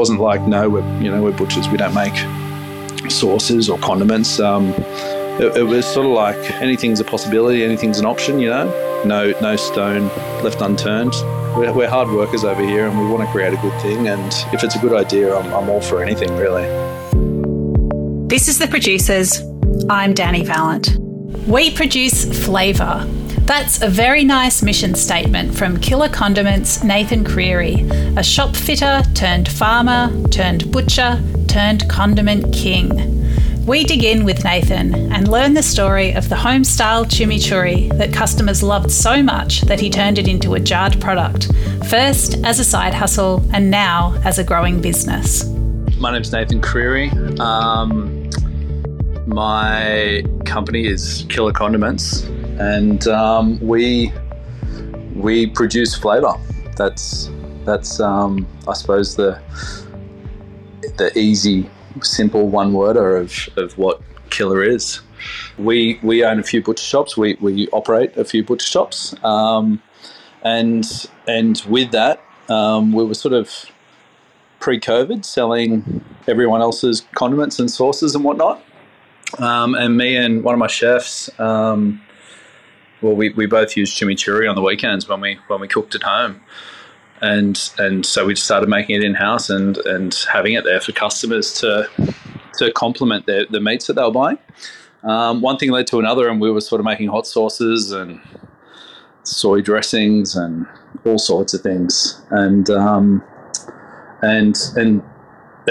wasn't like no, we're you know we're butchers, we don't make sauces or condiments. Um, it, it was sort of like anything's a possibility, anything's an option. You know, no no stone left unturned. We're, we're hard workers over here, and we want to create a good thing. And if it's a good idea, I'm, I'm all for anything really. This is the producers. I'm Dani Valent. We produce flavour. That's a very nice mission statement from Killer Condiments Nathan Creary, a shop fitter turned farmer turned butcher turned condiment king. We dig in with Nathan and learn the story of the home style chimichurri that customers loved so much that he turned it into a jarred product, first as a side hustle and now as a growing business. My name's Nathan Creary. Um, my company is Killer Condiments, and um, we we produce flavour. That's that's um, I suppose the the easy, simple one worder of, of what Killer is. We we own a few butcher shops. We, we operate a few butcher shops, um, and and with that, um, we were sort of pre-COVID selling everyone else's condiments and sauces and whatnot. Um, and me and one of my chefs, um, well, we, we both used chimichurri on the weekends when we when we cooked at home, and and so we just started making it in house and and having it there for customers to to complement their, the meats that they were buying. Um, one thing led to another, and we were sort of making hot sauces and soy dressings and all sorts of things. And um, and and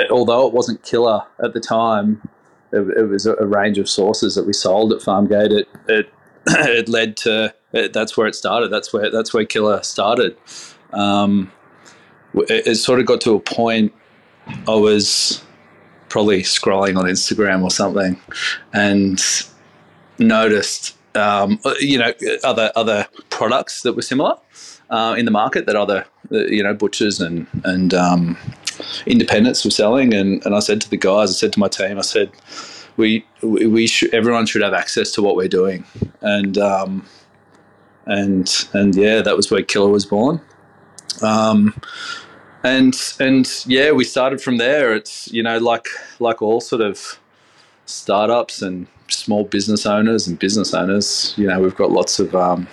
although it wasn't killer at the time, it, it was a, a, range of sauces that we sold at Farmgate. It it, it led to it, that's where it started. That's where that's where killer started. Um, it, it sort of got to a point. I was probably scrolling on Instagram or something, and noticed um, you know other other products that were similar uh, in the market that other you know butchers and and um, independents were selling, and, and I said to the guys, I said to my team, I said we we should everyone should have access to what we're doing, and um, and and yeah, that was where Killer was born. Um, and and yeah, we started from there. It's you know like like all sort of startups and small business owners and business owners. You know, we've got lots of um,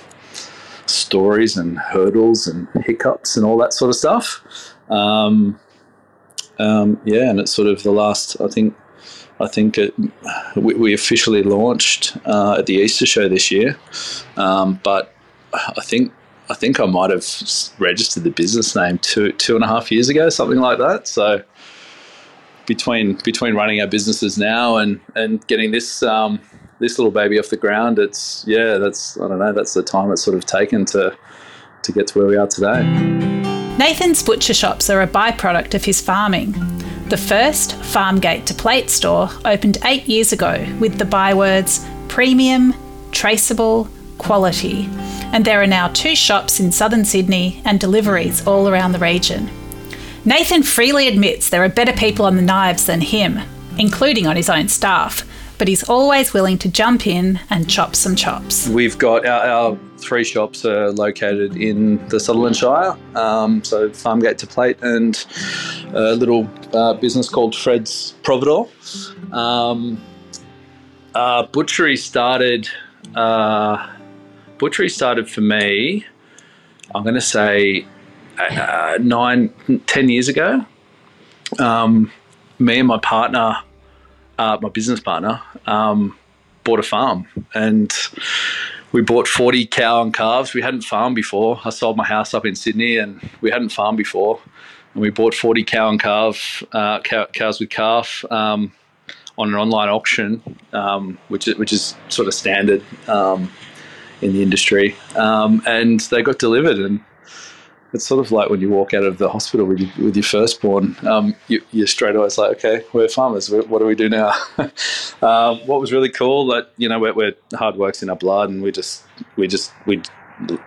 stories and hurdles and hiccups and all that sort of stuff. Um, um, yeah, and it's sort of the last. I think I think it, we, we, officially launched uh, at the Easter show this year, um, but I think I think I might have registered the business name two two and a half years ago, something like that. So between between running our businesses now and and getting this um, this little baby off the ground, it's yeah, that's I don't know, that's the time it's sort of taken to to get to where we are today. Nathan's butcher shops are a byproduct of his farming. The first Farmgate to Plate store opened eight years ago with the bywords premium, traceable, quality and there are now two shops in southern Sydney and deliveries all around the region. Nathan freely admits there are better people on the knives than him, including on his own staff, but he's always willing to jump in and chop some chops. We've got our, our three shops are located in the Sutherland Shire, um, so Farmgate to Plate and a little uh, business called Fred's Providore. Um, uh, butchery started uh, butchery started for me, I'm going to say uh, nine, ten years ago. Um, me and my partner, uh, my business partner, um, bought a farm and we bought 40 cow and calves. We hadn't farmed before. I sold my house up in Sydney and we hadn't farmed before. And we bought 40 cow and calf, uh, cow, cows with calf um, on an online auction, um, which, is, which is sort of standard um, in the industry, um, and they got delivered. And it's sort of like when you walk out of the hospital with, your, with your firstborn, um, you, are straight away like, okay, we're farmers. What do we do now? uh, what was really cool that you know we're, we're, hard work's in our blood, and we just we just we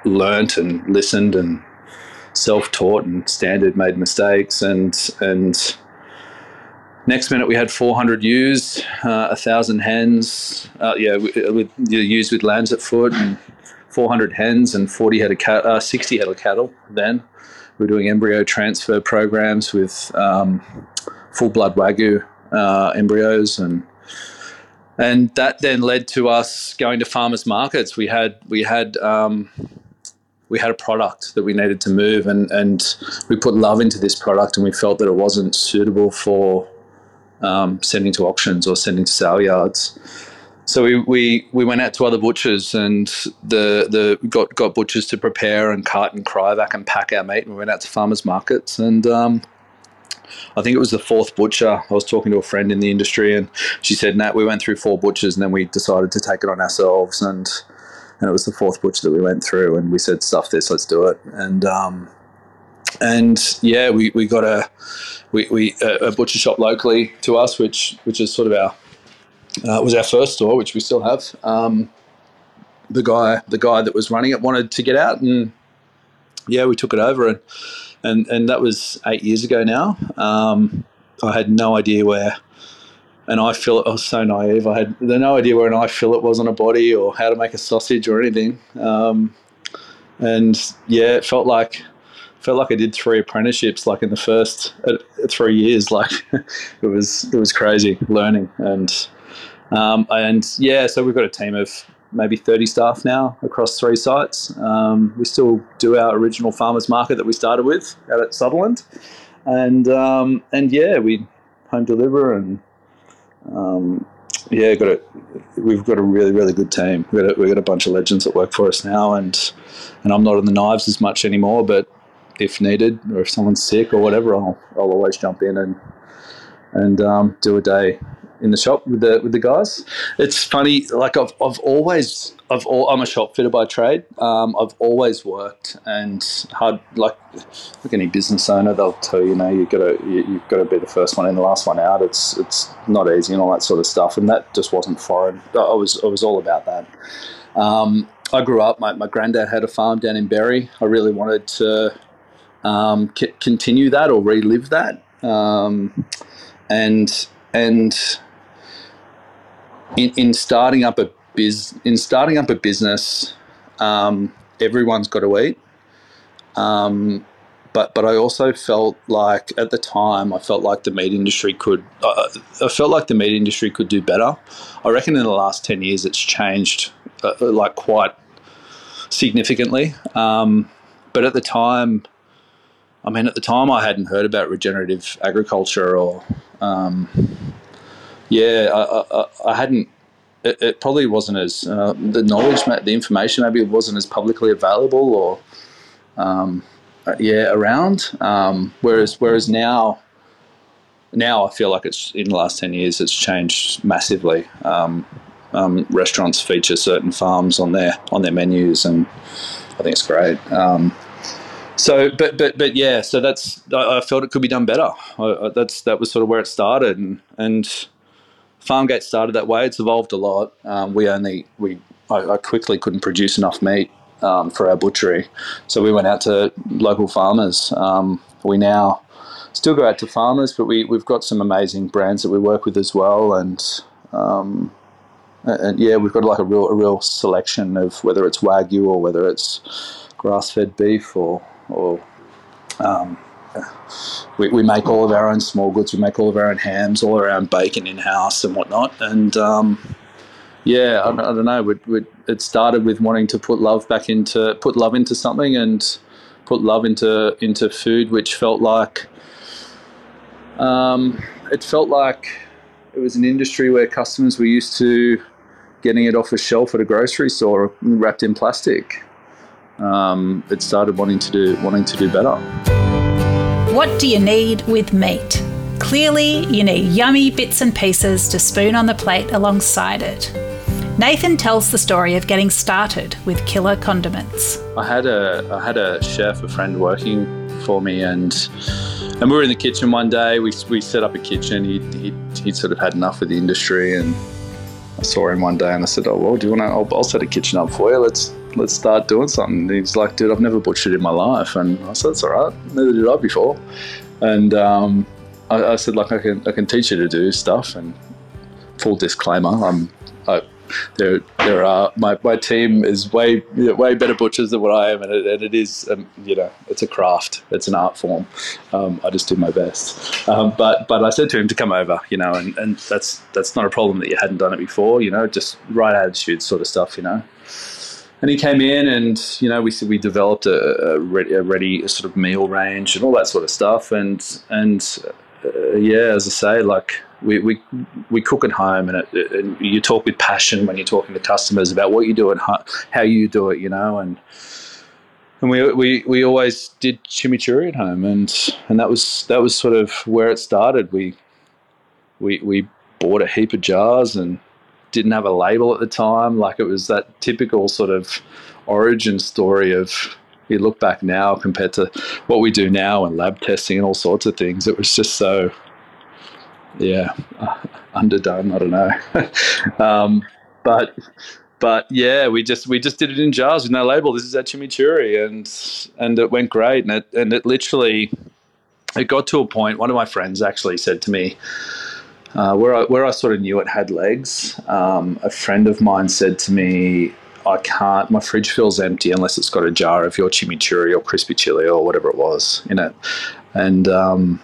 learnt and listened and self-taught and standard made mistakes and and Next minute, we had 400 ewes, uh, 1,000 hens, uh, yeah, with, ewes with lambs at foot, and 400 hens and 40 head of cat, uh, 60 head of cattle then. we're doing embryo transfer programs with um, full blood wagyu uh, embryos and and that then led to us going to farmers markets. We had we had um, we had a product that we needed to move, and and we put love into this product, and we felt that it wasn't suitable for um, sending to auctions or sending to sale yards. So we, we, we went out to other butchers and the the got got butchers to prepare and cut and cryovac and pack our meat. And we went out to farmers markets and um, I think it was the fourth butcher. I was talking to a friend in the industry, and she said, "Nat, we went through four butchers, and then we decided to take it on ourselves." And and it was the fourth butcher that we went through, and we said, "Stuff this, let's do it." And um, and yeah, we, we got a we, we a butcher shop locally to us, which which is sort of our uh, was our first store, which we still have. Um, the guy the guy that was running it wanted to get out, and yeah, we took it over and and and that was eight years ago now. Um, I had no idea where an eye fillet. I was so naive. I had no idea where an eye fillet was on a body or how to make a sausage or anything. Um, and yeah, it felt like felt like I did three apprenticeships like in the first uh, three years. Like it was it was crazy learning and um, and yeah. So we've got a team of maybe 30 staff now across three sites. Um, we still do our original farmers market that we started with out at Sutherland, and um, and yeah, we home deliver and um, yeah, got a we've got a really really good team. We've got a, we've got a bunch of legends that work for us now, and and I'm not on the knives as much anymore, but if needed or if someone's sick or whatever, I'll I'll always jump in and and um, do a day in the shop with the with the guys. It's funny, like I've I've always I've all, I'm a shop fitter by trade. Um, I've always worked and hard like like any business owner, they'll tell you, you know, you gotta you, you've got to be the first one in, the last one out. It's it's not easy and all that sort of stuff, and that just wasn't foreign. I was I was all about that. Um, I grew up. My, my granddad had a farm down in Berry. I really wanted to um, c- continue that or relive that, um, and and in, in starting up a biz in starting up a business, um, everyone's got to eat. Um, but but I also felt like at the time I felt like the meat industry could uh, I felt like the meat industry could do better. I reckon in the last ten years it's changed uh, like quite significantly. Um, but at the time, I mean, at the time I hadn't heard about regenerative agriculture or um, yeah, I, I, I hadn't. It, it, probably wasn't as uh, the knowledge, the information maybe wasn't as publicly available or um, uh, yeah around. Um, whereas whereas now, now I feel like it's in the last ten years it's changed massively. Um, um restaurants feature certain farms on their on their menus, and I think it's great. Um, so, but but but yeah, so that's I, I felt it could be done better. I, that's that was sort of where it started, and and Farmgate started that way. It's evolved a lot. Um, we only we I, I, quickly couldn't produce enough meat um, for our butchery, so we went out to local farmers. Um, we now still go out to farmers, but we we've got some amazing brands that we work with as well, and um, and yeah, we've got like a real a real selection of whether it's wagyu or whether it's grass fed beef or or um, we, we make all of our own small goods. We make all of our own hams, all our own bacon in house and whatnot. And um, yeah, I, I, don't know. We, we, it started with wanting to put love back into put love into something and put love into into food, which felt like um, it felt like it was an industry where customers were used to getting it off a shelf at a grocery store wrapped in plastic. Um, it started wanting to do wanting to do better. What do you need with meat? Clearly, you need yummy bits and pieces to spoon on the plate alongside it. Nathan tells the story of getting started with killer condiments. I had a I had a chef, a friend working for me, and and we were in the kitchen one day. We, we set up a kitchen. He he he sort of had enough of the industry, and I saw him one day, and I said, "Oh well, do you want to? I'll, I'll set a kitchen up for you. Let's let's start doing something. And he's like, dude, I've never butchered in my life. And I said, that's all right. Neither did I before. And um, I, I, said, like, I can, I can teach you to do stuff. And full disclaimer, I'm, I, there there are my, my team is way way better butchers than what I am, and it, and it is um, you know it's a craft, it's an art form. Um, I just do my best. Um, but but I said to him to come over, you know, and, and that's that's not a problem that you hadn't done it before, you know, just right attitude sort of stuff, you know. And he came in, and you know, we we developed a, a, ready, a ready sort of meal range and all that sort of stuff, and and uh, yeah, as I say, like we, we, we cook at home and, it, and, you talk with passion when you're talking to customers about what you do and how, how you do it, you know, and and we, we, we always did chimichurri at home and and that was that was sort of where it started. We we we bought a heap of jars and didn't have a label at the time. Like it was that typical sort of origin story of you look back now compared to what we do now and lab testing and all sorts of things. It was just so yeah, underdone. I don't know, um, but but yeah, we just we just did it in jars with no label. This is our chimichurri, and and it went great. And it and it literally it got to a point. One of my friends actually said to me. Uh, where I where I sort of knew it had legs, um, a friend of mine said to me, "I can't. My fridge feels empty unless it's got a jar of your chimichurri or crispy chili or whatever it was in it." And um,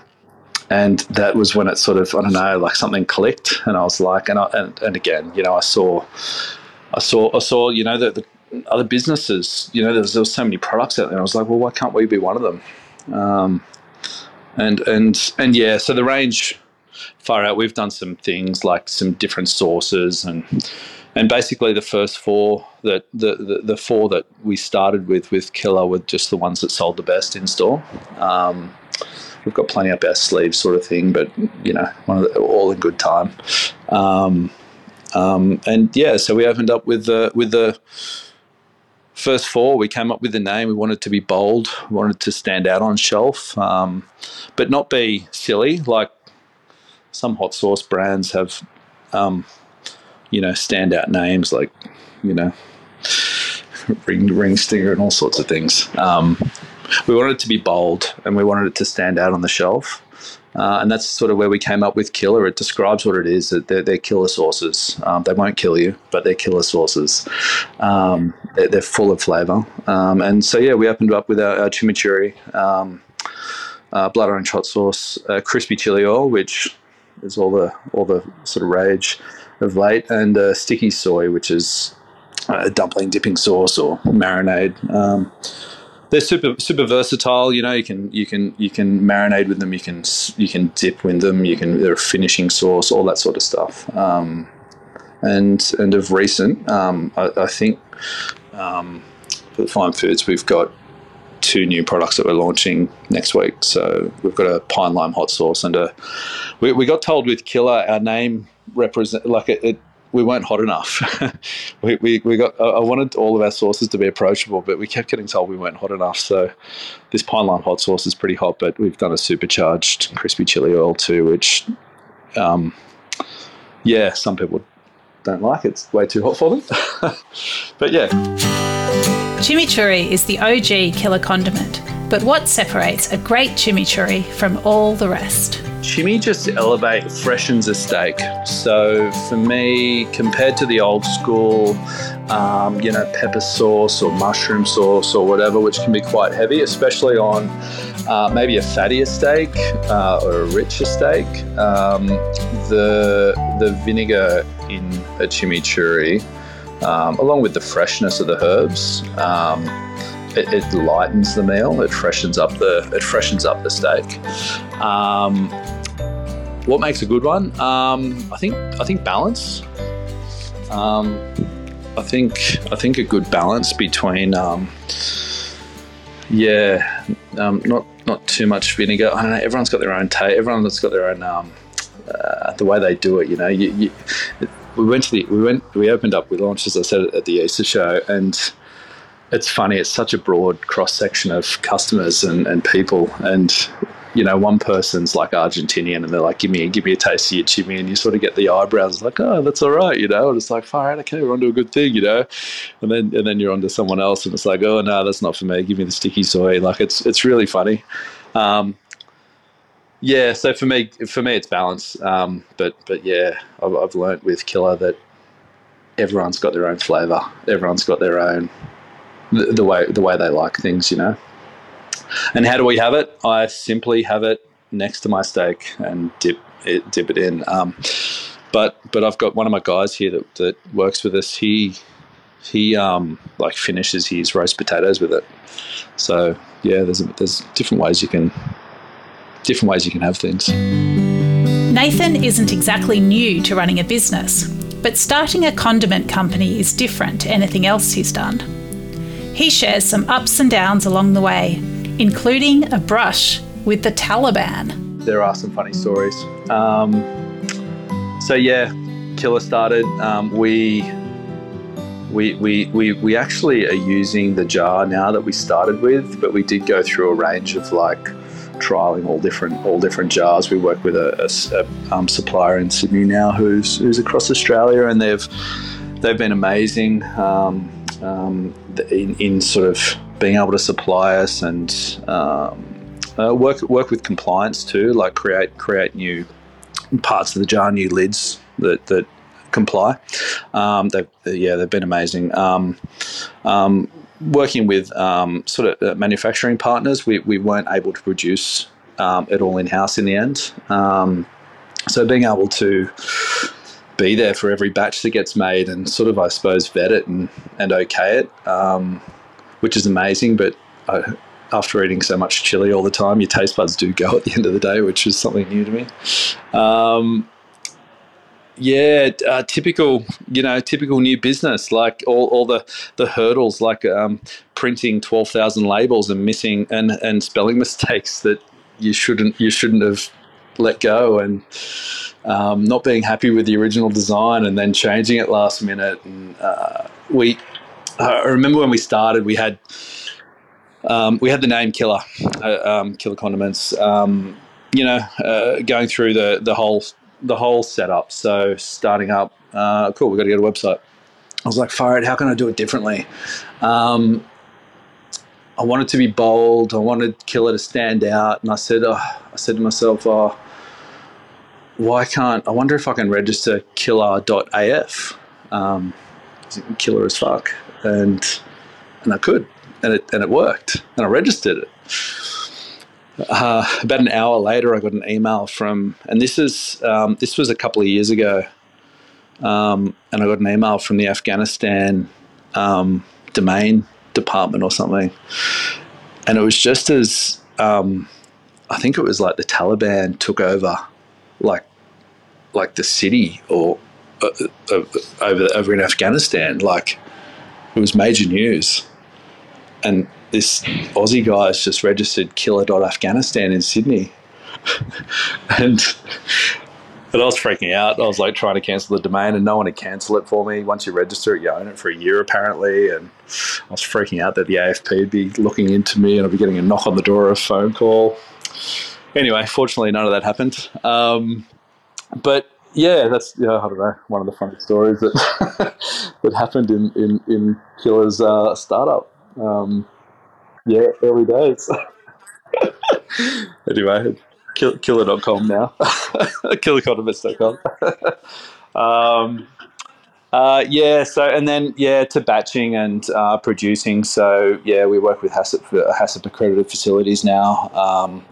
and that was when it sort of I don't know like something clicked, and I was like, and I, and, and again, you know, I saw, I saw, I saw, you know, the, the other businesses, you know, there was, there was so many products out there. I was like, well, why can't we be one of them? Um, and and and yeah, so the range far out. We've done some things like some different sources and and basically the first four that the, the, the four that we started with with Killer were just the ones that sold the best in store. Um, we've got plenty up our sleeves, sort of thing. But you know, one of the, all in good time. Um, um, and yeah, so we opened up with the with the first four. We came up with the name. We wanted to be bold. We wanted to stand out on shelf, um, but not be silly like some hot sauce brands have. Um, you know, standout names like you know, ring ring stinger and all sorts of things. Um, we wanted it to be bold and we wanted it to stand out on the shelf. Uh, and that's sort of where we came up with killer. It describes what it is that they're, they're killer sauces. Um, they won't kill you, but they're killer sauces. Um, they're, they're, full of flavor. Um, and so, yeah, we opened up with our, our chimichurri, um, uh, blood orange hot sauce, uh, crispy chili oil, which is all the all the sort of rage of late, and uh, sticky soy, which is a dumpling dipping sauce or marinade. Um, they're super super versatile. You know, you can you can you can marinate with them. You can you can dip with them. You can they're a finishing sauce, all that sort of stuff. Um, and and of recent, um, I, I, think um, for Fine Foods, we've got two new products that we're launching next week. So we've got a pine lime hot sauce and a. We, we got told with Killer our name represent like it, it we weren't hot enough. we, we, we got. I wanted all of our sauces to be approachable, but we kept getting told we weren't hot enough. So this pine lime hot sauce is pretty hot, but we've done a supercharged crispy chili oil too, which, um, yeah, some people don't like. It's way too hot for them. but yeah. Chimichurri is the OG killer condiment, but what separates a great chimichurri from all the rest? Chimmy just elevate freshens a steak. So for me, compared to the old school, um, you know, pepper sauce or mushroom sauce or whatever, which can be quite heavy, especially on uh, maybe a fattier steak uh, or a richer steak. Um, the the vinegar in a chimichurri, um, along with the freshness of the herbs. Um, it, it, lightens the meal. It freshens up the it freshens up the steak. Um, what makes a good one? Um, I think I think balance. Um, I think I think a good balance between um, yeah, not not too much vinegar. I don't know. Everyone's got their own taste. Everyone's got their own uh, the way they do it. You know, you, you, we went to the we went we opened up. We launched as I said at the Easter show and it's funny. It's such a broad cross section of customers and, and people, and you know, one person's like Argentinian, and they're like, "Give me, give me a taste of your chimney," and you sort of get the eyebrows like, "Oh, that's all right," you know. And it's like, "Far okay, we're onto a good thing," you know. And then and then you're onto someone else, and it's like, "Oh no, that's not for me. Give me the sticky soy." Like it's it's really funny. Um, yeah, so for me, for me, it's balance. Um, but but yeah, I've, I've learned with Killer that everyone's got their own flavor. Everyone's got their own the, the way the way they like things, you know. And how do we have it? I simply have it next to my steak and dip it dip it in. Um, but but I've got one of my guys here that, that works with us. He he um, like finishes his roast potatoes with it. So yeah, there's there's different ways you can different ways you can have things. Nathan isn't exactly new to running a business, but starting a condiment company is different to anything else he's done. He shares some ups and downs along the way, including a brush with the Taliban. There are some funny stories. Um, so yeah, Killer started. Um, we we, we, we, we actually are using the jar now that we started with, but we did go through a range of like trialing all different all different jars. We work with a, a, a um, supplier in Sydney now who's who's across Australia, and they've they've been amazing um, um, in, in sort of being able to supply us and um, uh, work work with compliance too, like create create new parts of the jar, new lids that that comply. Um, they've, yeah, they've been amazing. Um, um, working with um, sort of uh, manufacturing partners, we, we weren't able to produce um, it all in house in the end. Um, so being able to be there for every batch that gets made and sort of, I suppose, vet it and, and okay it, which is amazing. But I, after eating so much chili all the time, your taste buds do go at the end of the day, which is something new to me. Yeah, uh, typical, you know, typical new business, like all, all the, the hurdles, like um, printing 12,000 labels and missing and, and spelling mistakes that you shouldn't, you shouldn't have let go and um, not being happy with the original design and then changing it last minute. And uh, we, I remember when we started, we had, um, we had the name Killer, uh, um, Killa Condiments, um, you know, uh, going through the, the whole the whole setup. So starting up, uh, cool, we've got to get a website. I was like, fire it, how can I do it differently? Um, I wanted to be bold. I wanted Killer to stand out. And I said, oh, I said to myself, oh, why can't, I wonder if I can register killer.af, um, killer as fuck. And, and I could, and it, and it worked. And I registered it uh, about an hour later, I got an email from, and this is um, this was a couple of years ago, um, and I got an email from the Afghanistan um, domain department or something, and it was just as um, I think it was like the Taliban took over, like like the city or uh, uh, over over in Afghanistan, like it was major news, and this Aussie guy has just registered killer.afghanistan in Sydney. and and I was freaking out. I was like trying to cancel the domain, and no one would cancel it for me. Once you register it, you own it for a year apparently. And I was freaking out that the AFP would be looking into me, and I'd be getting a knock on the door or a phone call. Anyway, fortunately, none of that happened. Um, but yeah, that's yeah, I don't know one of the funny stories that that happened in in in Killer's uh, startup. Um, yeah, early days. anyway, kill, killer.com now. killercondiments.com. um, uh, yeah, so, and then, yeah, to batching and uh, producing. So, yeah, we work with HACCP, HACCP accredited facilities now. Um,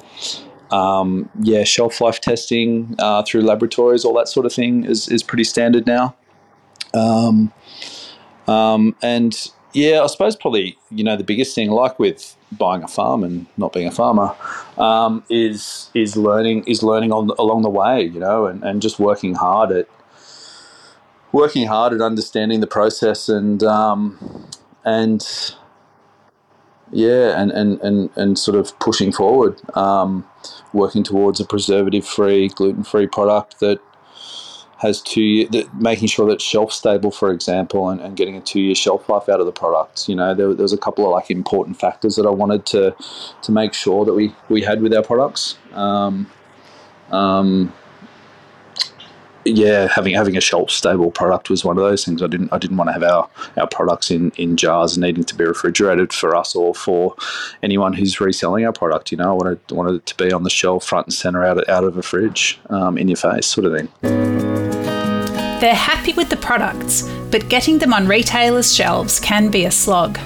um, yeah, shelf life testing uh, through laboratories, all that sort of thing is, is pretty standard now. Um, um, and yeah, I suppose probably you know the biggest thing, like with buying a farm and not being a farmer, um, is is learning is learning on along the way, you know, and, and just working hard at working hard at understanding the process and um, and yeah, and, and, and, and sort of pushing forward, um, working towards a preservative free, gluten free product that has two year, making sure that it's shelf stable, for example, and, and getting a two year shelf life out of the product. You know, there, there, was a couple of like important factors that I wanted to to make sure that we we had with our products. Um, um, yeah, having having a shelf stable product was one of those things. I didn't I didn't want to have our, our products in, in jars needing to be refrigerated for us or for anyone who's reselling our product. You know, I wanted wanted it to be on the shelf, front and center, out of, out of a fridge, um, in your face, sort of thing. They're happy with the products, but getting them on retailers' shelves can be a slog.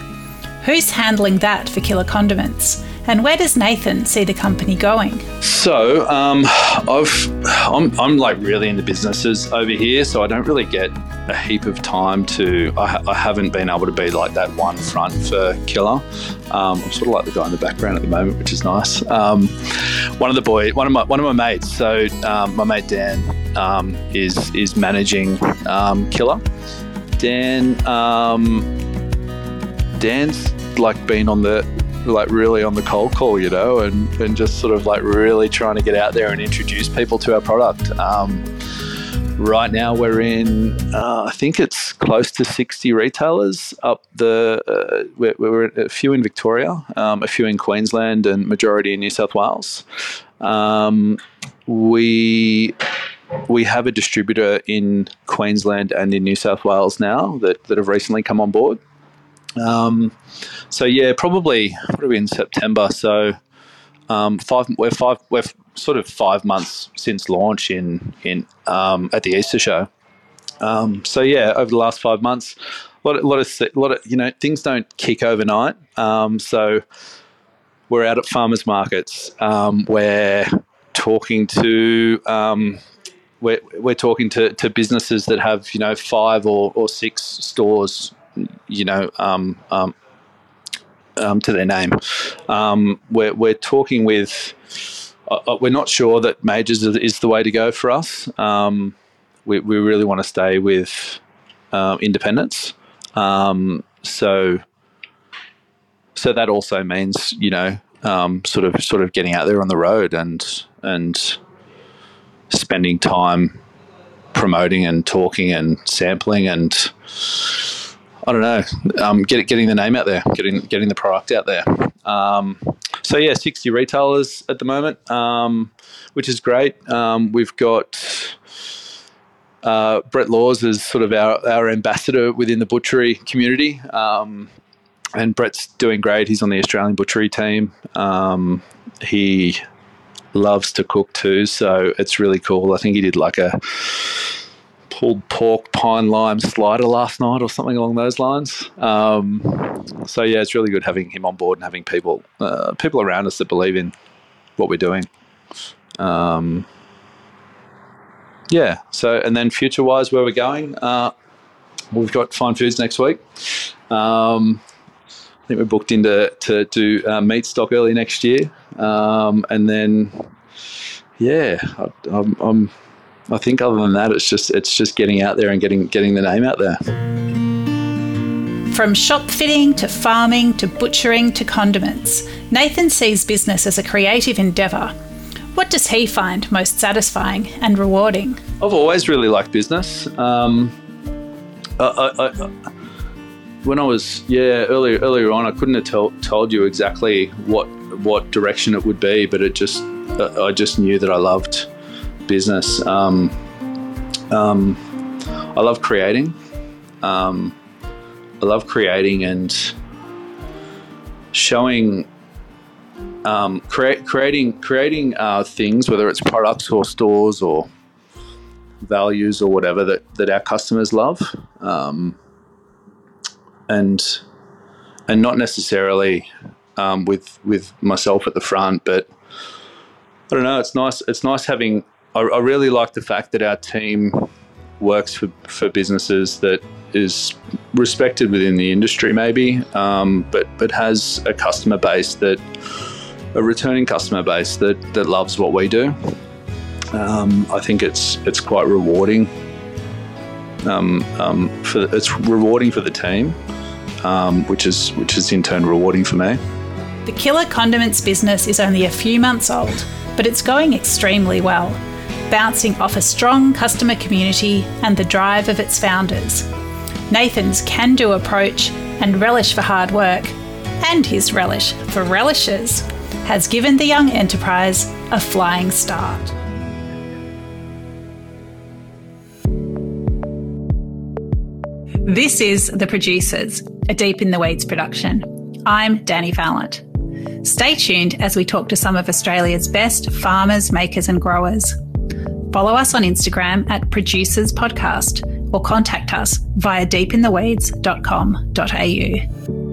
Who's handling that for Killer Condiments? And where does Nathan see the company going? So, um, I've I'm, I'm like really into businesses over here, so I don't really get a heap of time to. I, I haven't been able to be like that one front for Killer. Um, I'm sort of like the guy in the background at the moment, which is nice. Um, one of the boy, one of my one of my mates. So um, my mate Dan um, is is managing um, Killer. Dan Dan's like been on the like really on the cold call, you know, and, and just sort of like really trying to get out there and introduce people to our product. Um, right now we're in, uh, I think it's close to 60 retailers up the, uh, we're, we're, a few in Victoria, um, a few in Queensland and majority in New South Wales. Um, we we have a distributor in Queensland and in New South Wales now that, that have recently come on board. Um, so yeah, probably what are we in September? So um, five we're five we're sort of five months since launch in in um, at the Easter show. Um, so yeah, over the last five months, a lot, a lot of a lot of you know things don't kick overnight. Um, so we're out at farmers markets. Um, we're talking to we're, we're talking to, to businesses that have you know five or, or six stores you know um, um, um, to their name. Um, we're, we're talking with, uh, uh, we're not sure that majors is the way to go for us. Um, we, we really want to stay with uh, independence. Um, so, so that also means, you know, sort of, sort of getting out there on the road and, and spending time promoting and talking and sampling and, I don't know, um, get, getting the name out there, getting getting the product out there. Um, so yeah, sixty retailers at the moment, um, which is great. Um, we've got uh, Brett Laws is sort of our, our ambassador within the butchery community, um, and Brett's doing great. He's on the Australian butchery team. Um, he loves to cook too, so it's really cool. I think he did like a pulled pork pine lime slider last night or something along those lines. Um, so yeah, it's really good having him on board and having people uh, people around us that believe in what we're doing. Um, yeah. So and then future wise, where we're going, uh, we've got Fine Foods next week. Um, I think we're booked into to do uh, Meatstock early next year, um, and then yeah, I, I'm, I'm I think other than that, it's just it's just getting out there and getting getting the name out there. From shop fitting to farming to butchering to condiments, Nathan sees business as a creative endeavour. What does he find most satisfying and rewarding? I've always really liked business. Um, I, I, I, when I was yeah earlier earlier on, I couldn't have tell, told you exactly what what direction it would be, but it just I just knew that I loved business. Um, um, I love creating. Um, I love creating and showing, um, creating, creating uh, things, whether it's products or stores or values or whatever that, that our customers love, um, and and not necessarily um, with with myself at the front, but I don't know. It's nice. It's nice having I, I really like the fact that our team works for, for businesses that is respected within the industry, maybe, um, but but has a customer base that a returning customer base that that loves what we do. Um, I think it's it's quite rewarding. Um, um for it's rewarding for the team, um, which is which is in turn rewarding for me. The Killer Condiments business is only a few months old, but it's going extremely well bouncing off a strong customer community and the drive of its founders. Nathan's can do approach and relish for hard work, and his relish for relishes, has given the young enterprise a flying start. This is The Producers, a Deep in the Weeds production. I'm Dani Valent. Stay tuned as we talk to some of Australia's best farmers, makers, and growers Follow us on Instagram at Producers Podcast or contact us via deepintheweeds.com.au.